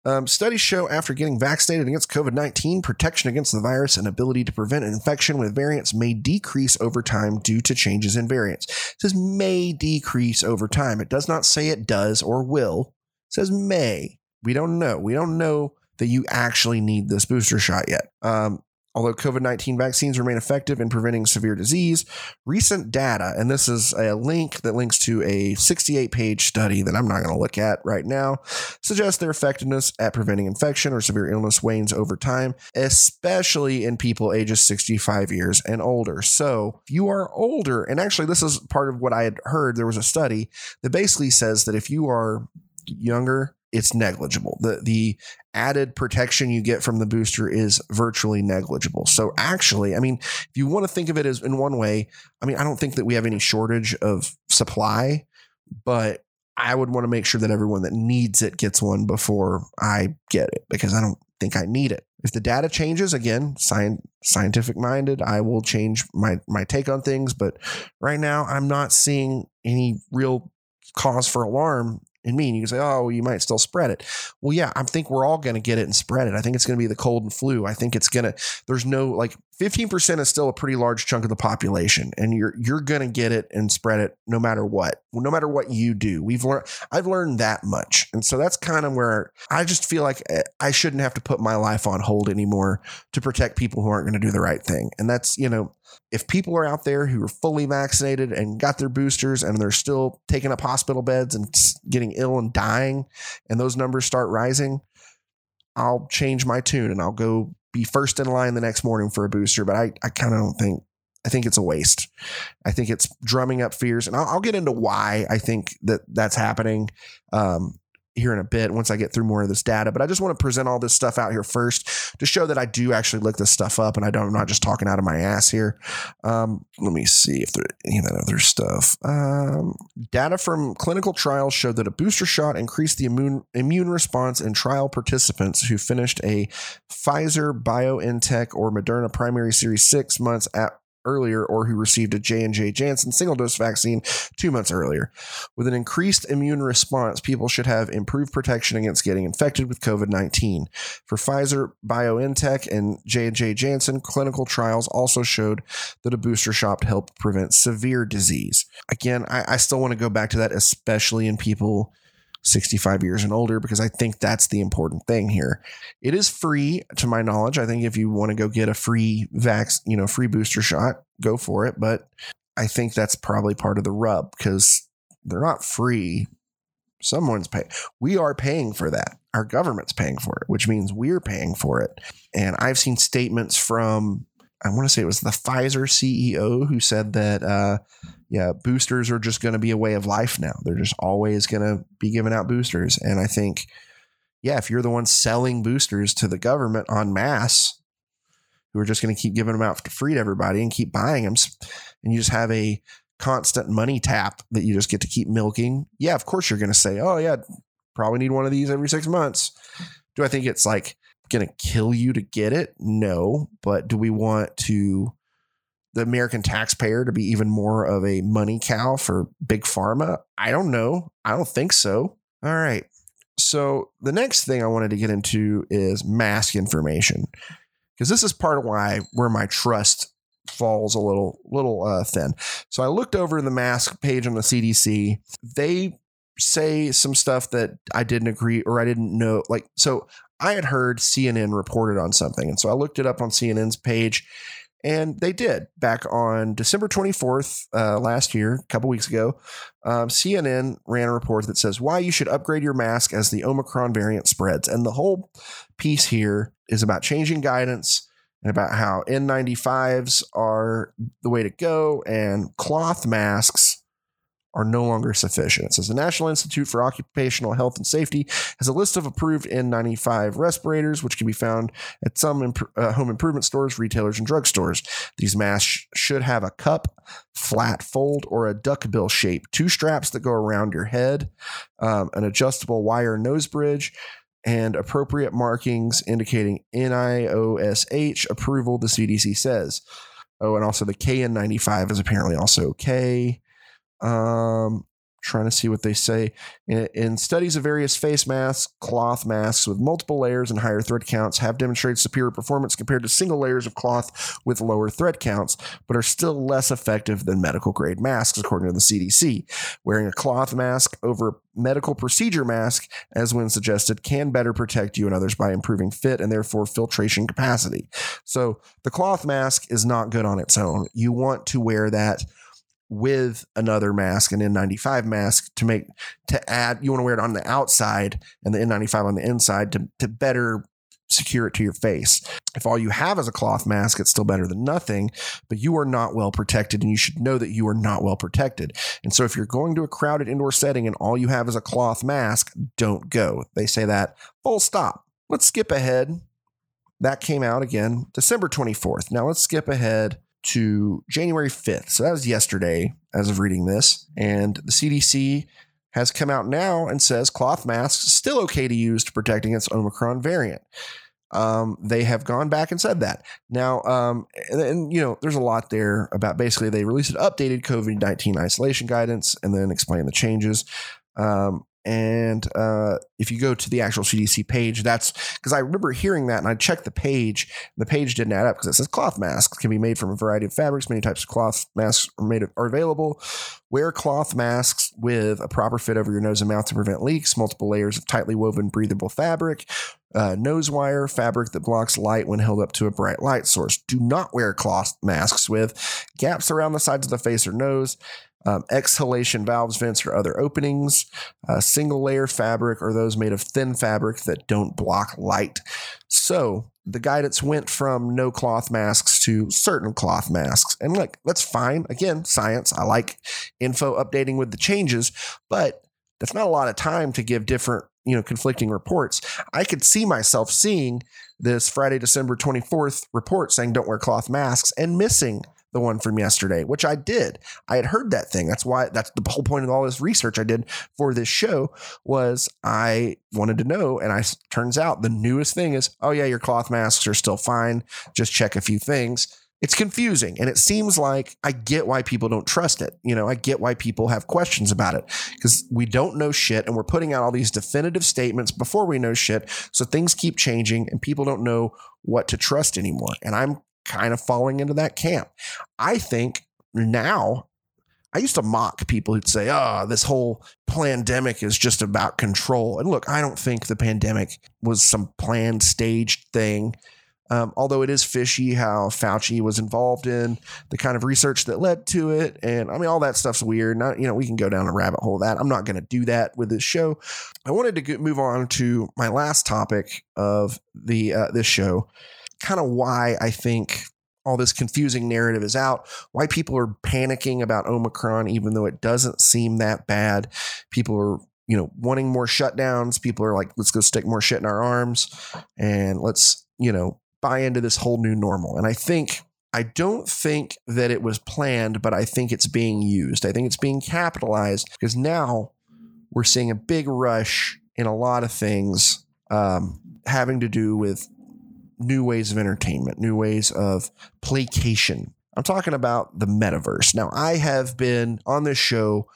um, studies show after getting vaccinated against COVID 19, protection against the virus and ability to prevent infection with variants may decrease over time due to changes in variants. It says may decrease over time. It does not say it does or will. It says may. We don't know. We don't know that you actually need this booster shot yet. Um, Although COVID 19 vaccines remain effective in preventing severe disease, recent data, and this is a link that links to a 68 page study that I'm not going to look at right now, suggests their effectiveness at preventing infection or severe illness wanes over time, especially in people ages 65 years and older. So if you are older, and actually, this is part of what I had heard, there was a study that basically says that if you are younger, it's negligible. The the added protection you get from the booster is virtually negligible. So actually, I mean, if you want to think of it as in one way, I mean, I don't think that we have any shortage of supply, but I would want to make sure that everyone that needs it gets one before I get it because I don't think I need it. If the data changes again, science, scientific minded, I will change my my take on things, but right now I'm not seeing any real cause for alarm And you can say, oh, you might still spread it. Well, yeah, I think we're all going to get it and spread it. I think it's going to be the cold and flu. I think it's going to, there's no like 15% is still a pretty large chunk of the population and you're, you're going to get it and spread it no matter what, no matter what you do. We've learned, I've learned that much. And so that's kind of where I just feel like eh, I shouldn't have to put my life on hold anymore to protect people who aren't going to do the right thing. And that's, you know, if people are out there who are fully vaccinated and got their boosters and they're still taking up hospital beds and getting ill and dying, and those numbers start rising, I'll change my tune and I'll go be first in line the next morning for a booster. But I, I kind of don't think, I think it's a waste. I think it's drumming up fears. And I'll, I'll get into why I think that that's happening. Um, here in a bit once I get through more of this data. But I just want to present all this stuff out here first to show that I do actually look this stuff up and I don't, I'm not just talking out of my ass here. Um, let me see if there's any of that other stuff. Um, data from clinical trials showed that a booster shot increased the immune immune response in trial participants who finished a Pfizer, BioNTech, or Moderna primary series six months at earlier or who received a J&J Janssen single dose vaccine 2 months earlier. With an increased immune response, people should have improved protection against getting infected with COVID-19. For Pfizer, BioNTech and J&J Janssen, clinical trials also showed that a booster shot helped prevent severe disease. Again, I, I still want to go back to that especially in people 65 years and older because I think that's the important thing here. It is free to my knowledge. I think if you want to go get a free vax, you know, free booster shot, go for it, but I think that's probably part of the rub because they're not free. Someone's paying. We are paying for that. Our government's paying for it, which means we're paying for it. And I've seen statements from I want to say it was the Pfizer CEO who said that uh, yeah, boosters are just going to be a way of life now. They're just always going to be giving out boosters. And I think, yeah, if you're the one selling boosters to the government en masse, who are just going to keep giving them out for free to everybody and keep buying them, and you just have a constant money tap that you just get to keep milking, yeah, of course you're going to say, oh, yeah, probably need one of these every six months. Do I think it's like going to kill you to get it? No. But do we want to the American taxpayer to be even more of a money cow for big pharma? I don't know. I don't think so. All right. So the next thing I wanted to get into is mask information because this is part of why where my trust falls a little little uh, thin. So I looked over the mask page on the CDC. They say some stuff that I didn't agree or I didn't know. Like so, I had heard CNN reported on something, and so I looked it up on CNN's page and they did back on December 24th uh, last year, a couple weeks ago. Um, CNN ran a report that says why you should upgrade your mask as the Omicron variant spreads. And the whole piece here is about changing guidance and about how N95s are the way to go and cloth masks are no longer sufficient. It says the National Institute for Occupational Health and Safety has a list of approved N95 respirators, which can be found at some imp- uh, home improvement stores, retailers, and drugstores. These masks should have a cup, flat fold, or a duckbill shape, two straps that go around your head, um, an adjustable wire nose bridge, and appropriate markings indicating NIOSH approval, the CDC says. Oh, and also the KN95 is apparently also okay. Um, trying to see what they say. In, in, studies of various face masks, cloth masks with multiple layers and higher thread counts have demonstrated superior performance compared to single layers of cloth with lower thread counts, but are still less effective than medical grade masks, according to the CDC. Wearing a cloth mask over a medical procedure mask, as when suggested, can better protect you and others by improving fit and therefore filtration capacity. So the cloth mask is not good on its own. You want to wear that with another mask, an N95 mask, to make to add. You want to wear it on the outside and the N95 on the inside to to better secure it to your face. If all you have is a cloth mask, it's still better than nothing, but you are not well protected and you should know that you are not well protected. And so if you're going to a crowded indoor setting and all you have is a cloth mask, don't go. They say that full stop. Let's skip ahead. That came out again December 24th. Now let's skip ahead to January 5th. So that was yesterday as of reading this. And the CDC has come out now and says cloth masks still okay to use to protect against Omicron variant. Um, they have gone back and said that now, um, and, and, you know, there's a lot there about basically they released an updated COVID 19 isolation guidance and then explain the changes. Um, and uh, if you go to the actual CDC page, that's because I remember hearing that and I checked the page. The page didn't add up because it says cloth masks can be made from a variety of fabrics. Many types of cloth masks are made are available. Wear cloth masks with a proper fit over your nose and mouth to prevent leaks. Multiple layers of tightly woven, breathable fabric. Uh, nose wire fabric that blocks light when held up to a bright light source. Do not wear cloth masks with gaps around the sides of the face or nose um, exhalation valves, vents, or other openings, uh, single layer fabric, or those made of thin fabric that don't block light. So the guidance went from no cloth masks to certain cloth masks. And look, that's fine. Again, science. I like info updating with the changes, but that's not a lot of time to give different, you know, conflicting reports. I could see myself seeing this Friday, December 24th report saying don't wear cloth masks and missing the one from yesterday, which I did. I had heard that thing. That's why that's the whole point of all this research I did for this show was I wanted to know. And I turns out the newest thing is, oh yeah, your cloth masks are still fine. Just check a few things. It's confusing. And it seems like I get why people don't trust it. You know, I get why people have questions about it because we don't know shit and we're putting out all these definitive statements before we know shit. So things keep changing and people don't know what to trust anymore. And I'm kind of falling into that camp. I think now I used to mock people who'd say, oh, this whole pandemic is just about control. And look, I don't think the pandemic was some planned, staged thing. Um, although it is fishy how Fauci was involved in the kind of research that led to it. And I mean, all that stuff's weird. Not, you know, we can go down a rabbit hole that. I'm not going to do that with this show. I wanted to get, move on to my last topic of the uh, this show, kind of why I think all this confusing narrative is out, why people are panicking about Omicron, even though it doesn't seem that bad. People are, you know, wanting more shutdowns. People are like, let's go stick more shit in our arms and let's, you know, buy into this whole new normal. And I think, I don't think that it was planned, but I think it's being used. I think it's being capitalized because now we're seeing a big rush in a lot of things um, having to do with new ways of entertainment, new ways of placation. I'm talking about the metaverse. Now, I have been on this show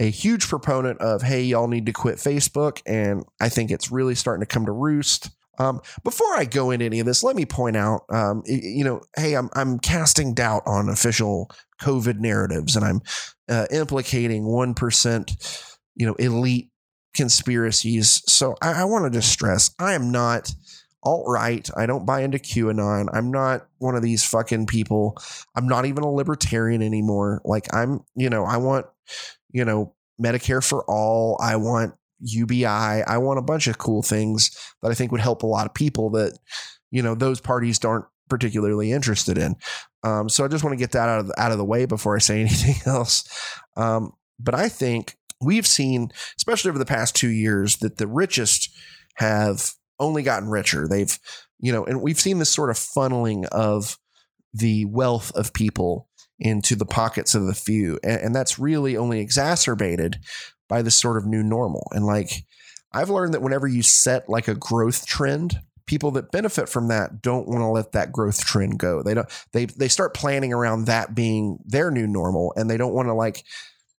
a huge proponent of, hey, y'all need to quit Facebook. And I think it's really starting to come to roost. Um, before I go into any of this, let me point out, um, you know, hey, I'm, I'm casting doubt on official COVID narratives and I'm uh, implicating 1%, you know, elite conspiracies. So I, I want to just stress I am not alt right. I don't buy into QAnon. I'm not one of these fucking people. I'm not even a libertarian anymore. Like I'm, you know, I want, you know, Medicare for all. I want UBI. I want a bunch of cool things that I think would help a lot of people that, you know, those parties aren't particularly interested in. Um, so I just want to get that out of the, out of the way before I say anything else. Um, but I think we've seen, especially over the past two years, that the richest have only gotten richer. They've, you know, and we've seen this sort of funneling of the wealth of people into the pockets of the few. And, and that's really only exacerbated by this sort of new normal. And like, I've learned that whenever you set like a growth trend, people that benefit from that don't want to let that growth trend go. They don't they they start planning around that being their new normal and they don't want to like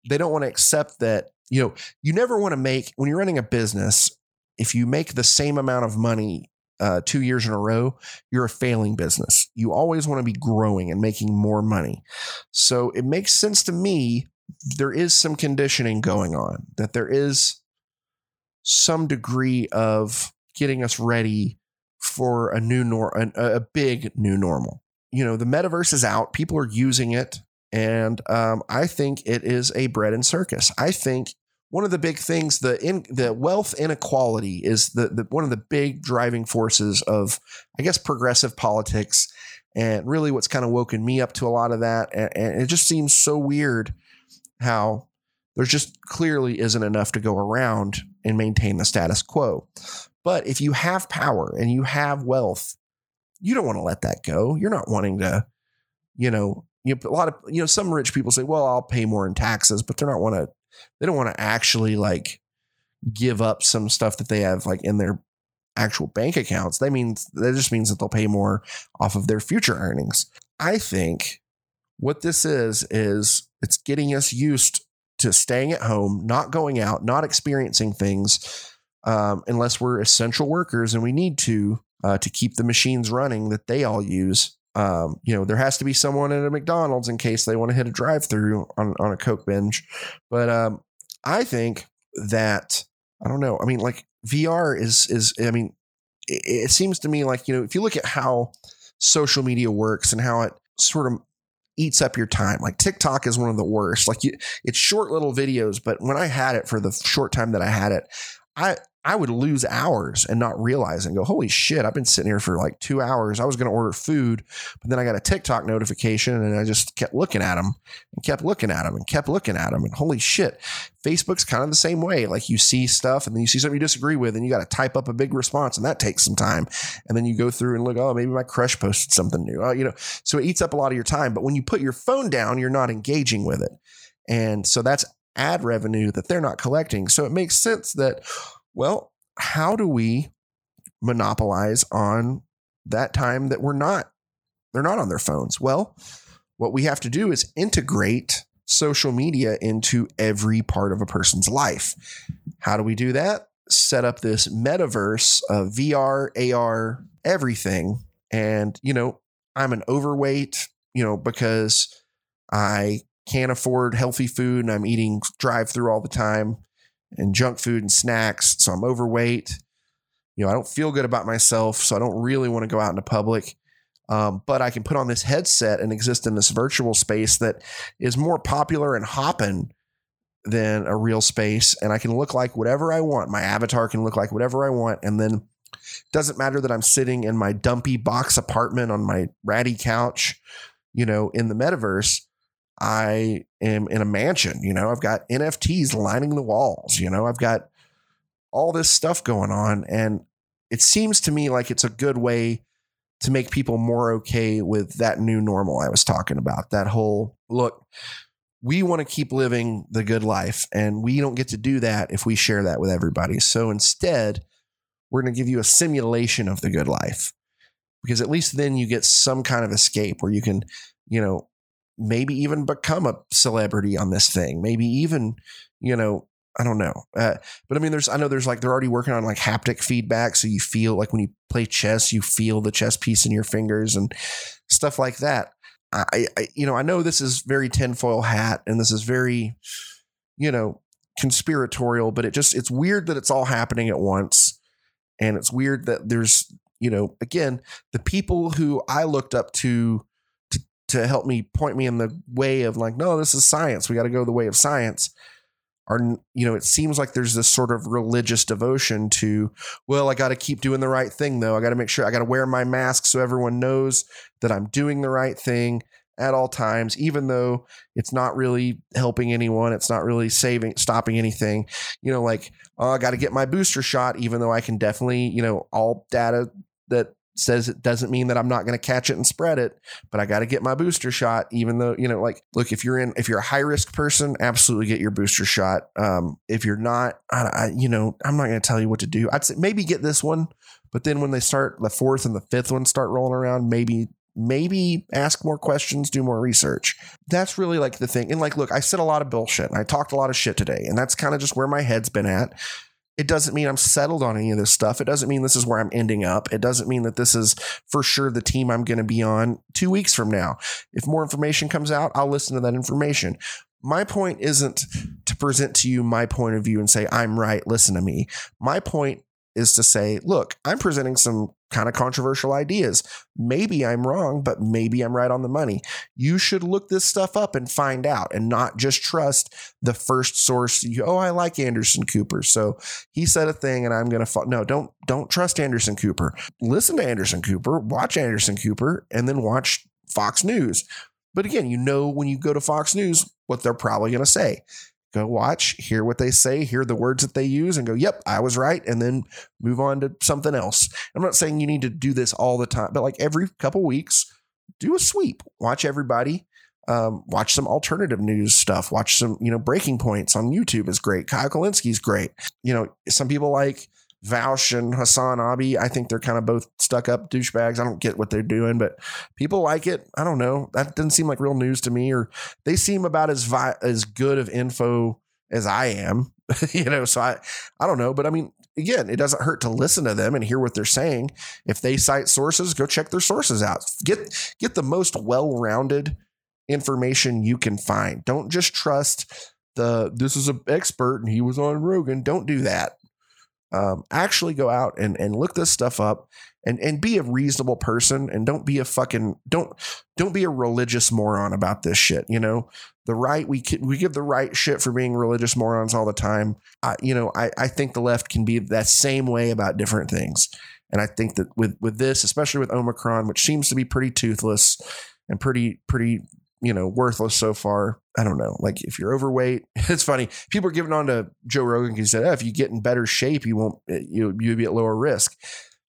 they don't want to accept that, you know, you never want to make when you're running a business, if you make the same amount of money uh, two years in a row, you're a failing business. You always want to be growing and making more money. So it makes sense to me. There is some conditioning going on, that there is some degree of getting us ready for a new norm, a, big new normal. You know, the metaverse is out. People are using it. And um, I think it is a bread and circus. I think one of the big things the in the wealth inequality is the, the one of the big driving forces of I guess progressive politics. And really what's kind of woken me up to a lot of that and, and it just seems so weird how there just clearly isn't enough to go around and maintain the status quo. But if you have power and you have wealth you don't want to let that go. You're not wanting to you know you know, a lot of you know some rich people say well i'll pay more in taxes but they're not want to they don't want to actually like give up some stuff that they have like in their actual bank accounts. That means that just means that they'll pay more off of their future earnings. I think what this is is it's getting us used to staying at home, not going out, not experiencing things um, unless we're essential workers and we need to uh, to keep the machines running that they all use. Um, you know, there has to be someone at a McDonald's in case they want to hit a drive through on, on a Coke binge. But um, I think that, I don't know. I mean, like VR is, is, I mean, it, it seems to me like, you know, if you look at how social media works and how it sort of eats up your time. Like TikTok is one of the worst. Like you, it's short little videos, but when I had it for the short time that I had it, I I would lose hours and not realize and go, holy shit, I've been sitting here for like two hours. I was going to order food, but then I got a TikTok notification and I just kept looking at them and kept looking at them and kept looking at them. And holy shit, Facebook's kind of the same way. Like you see stuff and then you see something you disagree with and you got to type up a big response and that takes some time. And then you go through and look, oh, maybe my crush posted something new. Oh, you know, so it eats up a lot of your time. But when you put your phone down, you're not engaging with it. And so that's ad revenue that they're not collecting. So it makes sense that, well, how do we monopolize on that time that we're not they're not on their phones? Well, what we have to do is integrate social media into every part of a person's life. How do we do that? Set up this metaverse of VR, AR, everything. And, you know, I'm an overweight, you know, because I can't afford healthy food and I'm eating drive through all the time and junk food and snacks. So I'm overweight. You know, I don't feel good about myself. So I don't really want to go out into public. Um, but I can put on this headset and exist in this virtual space that is more popular and hopping than a real space. And I can look like whatever I want. My avatar can look like whatever I want. And then doesn't matter that I'm sitting in my dumpy box apartment on my ratty couch, you know, in the metaverse. I am in a mansion. You know, I've got NFTs lining the walls. You know, I've got all this stuff going on. And it seems to me like it's a good way to make people more okay with that new normal I was talking about. That whole look, we want to keep living the good life, and we don't get to do that if we share that with everybody. So instead, we're going to give you a simulation of the good life because at least then you get some kind of escape where you can, you know, maybe even become a celebrity on this thing. Maybe even, you know, I don't know. Uh, but I mean, there's, I know there's like, they're already working on like haptic feedback. So you feel like when you play chess, you feel the chess piece in your fingers and stuff like that. I, I you know, I know this is very tinfoil hat and this is very, you know, conspiratorial, but it just, it's weird that it's all happening at once. And it's weird that there's, you know, again, the people who I looked up to to help me point me in the way of like, no, this is science. We got to go the way of science. Are you know, it seems like there's this sort of religious devotion to, well, I got to keep doing the right thing though. I got to make sure I got to wear my mask so everyone knows that I'm doing the right thing. at all times, even though it's not really helping anyone. It's not really saving, stopping anything. You know, like, oh, I got to get my booster shot, even though I can definitely, you know, all data that says it doesn't mean that I'm not going to catch it and spread it, but I got to get my booster shot, even though, you know, like, look, if you're in, if you're a high risk person, absolutely get your booster shot. Um, if you're not, I, I you know, I'm not going to tell you what to do. I'd say maybe get this one, but then when they start the fourth and the fifth one start rolling around, maybe maybe ask more questions, do more research. That's really like the thing. And like, look, I said a lot of bullshit and I talked a lot of shit today, and that's kind of just where my head's been at. It doesn't mean I'm settled on any of this stuff. It doesn't mean this is where I'm ending up. It doesn't mean that this is for sure the team I'm going to be on two weeks from now. If more information comes out, I'll listen to that information. My point isn't to present to you my point of view and say, I'm right, listen to me. My point is to say, look, I'm presenting some kind of controversial ideas. Maybe I'm wrong, but maybe I'm right on the money. You should look this stuff up and find out and not just trust the first source. You, oh, I like Anderson Cooper. So he said a thing and I'm going to follow. No, don't, don't trust Anderson Cooper. Listen to Anderson Cooper, watch Anderson Cooper, and then watch Fox News. But again, you know, when you go to Fox News, what they're probably going to say go watch, hear what they say, hear the words that they use, and go, yep, I was right, and then move on to something else. I'm not saying you need to do this all the time, but like every couple weeks, do a sweep, watch everybody. Um, watch some alternative news stuff. Watch some, you know, breaking points on YouTube is great. Kyle Kulinski's great. You know, some people like Vaush and HasanAbi. I think they're kind of both stuck up douchebags. I don't get what they're doing, but people like it. I don't know. That doesn't seem like real news to me, or they seem about as vi- as good of info as I am. you know, so I I don't know, but I mean, again, it doesn't hurt to listen to them and hear what they're saying. If they cite sources, go check their sources out. Get get the most well-rounded information you can find. Don't just trust the this is an expert and he was on Rogan. Don't do that um, actually go out and, and look this stuff up and, and be a reasonable person and don't be a fucking don't don't be a religious moron about this shit you know? The right we we give the right shit for being religious morons all the time. I, you know I, I think the left can be that same way about different things. And i think that with with this especially with omicron which seems to be pretty toothless and pretty pretty you know, worthless so far. I don't know. Like if you're overweight, it's funny. People are giving on to Joe Rogan because he said, oh, if you get in better shape, you won't, eh, you you'll be at lower risk.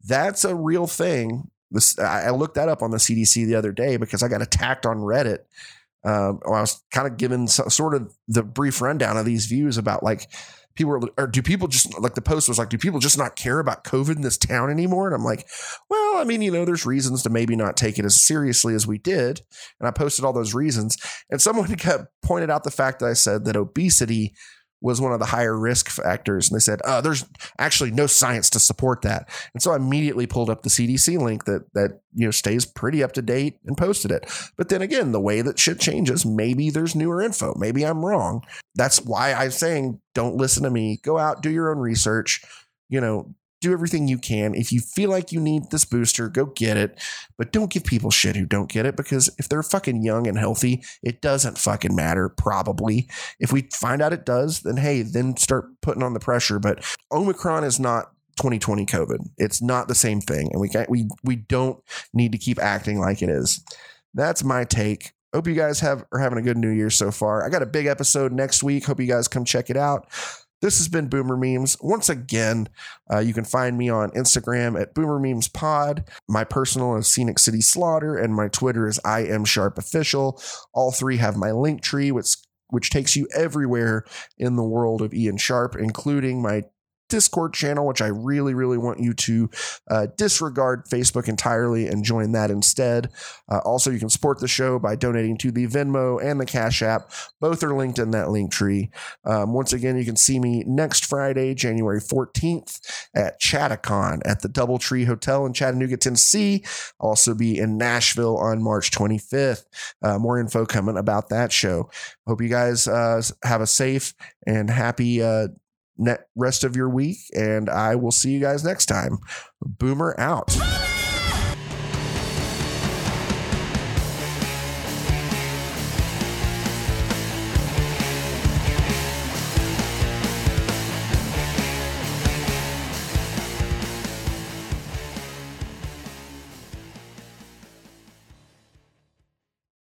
That's a real thing. This I looked that up on the CDC the other day because I got attacked on Reddit. Um, I was kind of given sort of the brief rundown of these views about like people or do people just like the post was like, do people just not care about COVID in this town anymore? And I'm like, well, I mean, you know, there's reasons to maybe not take it as seriously as we did. And I posted all those reasons. And someone pointed out the fact that I said that obesity was one of the higher risk factors. And they said, uh, there's actually no science to support that. And so I immediately pulled up the CDC link that that you know stays pretty up to date and posted it. But then again, the way that shit changes, maybe there's newer info. Maybe I'm wrong. That's why I'm saying don't listen to me. Go out, do your own research. You know, do everything you can. If you feel like you need this booster, go get it. But don't give people shit who don't get it because if they're fucking young and healthy, it doesn't fucking matter, probably. If we find out it does, then hey, then start putting on the pressure. But Omicron is not 2020 COVID. It's not the same thing. And we can't we we don't need to keep acting like it is. That's my take. Hope you guys have are having a good new year so far. I got a big episode next week. Hope you guys come check it out. This has been Boomer Memes. Once again, uh, you can find me on Instagram at Boomer Memes Pod. My personal is Scenic City Slaughter, and my Twitter is I am Sharp Official. All three have my Linktree, which which takes you everywhere in the world of Ian Sharp, including my Discord channel, which I really, really want you to uh, disregard Facebook entirely and join that instead. Uh, also, you can support the show by donating to the Venmo and the Cash App. Both are linked in that Linktree. Um, once again, you can see me next Friday, January 14th at Chattacon at the Doubletree Hotel in Chattanooga, Tennessee. I'll also be in Nashville on March 25th. Uh, more info coming about that show. Hope you guys uh, have a safe and happy uh, rest of your week, and I will see you guys next time. Boomer out.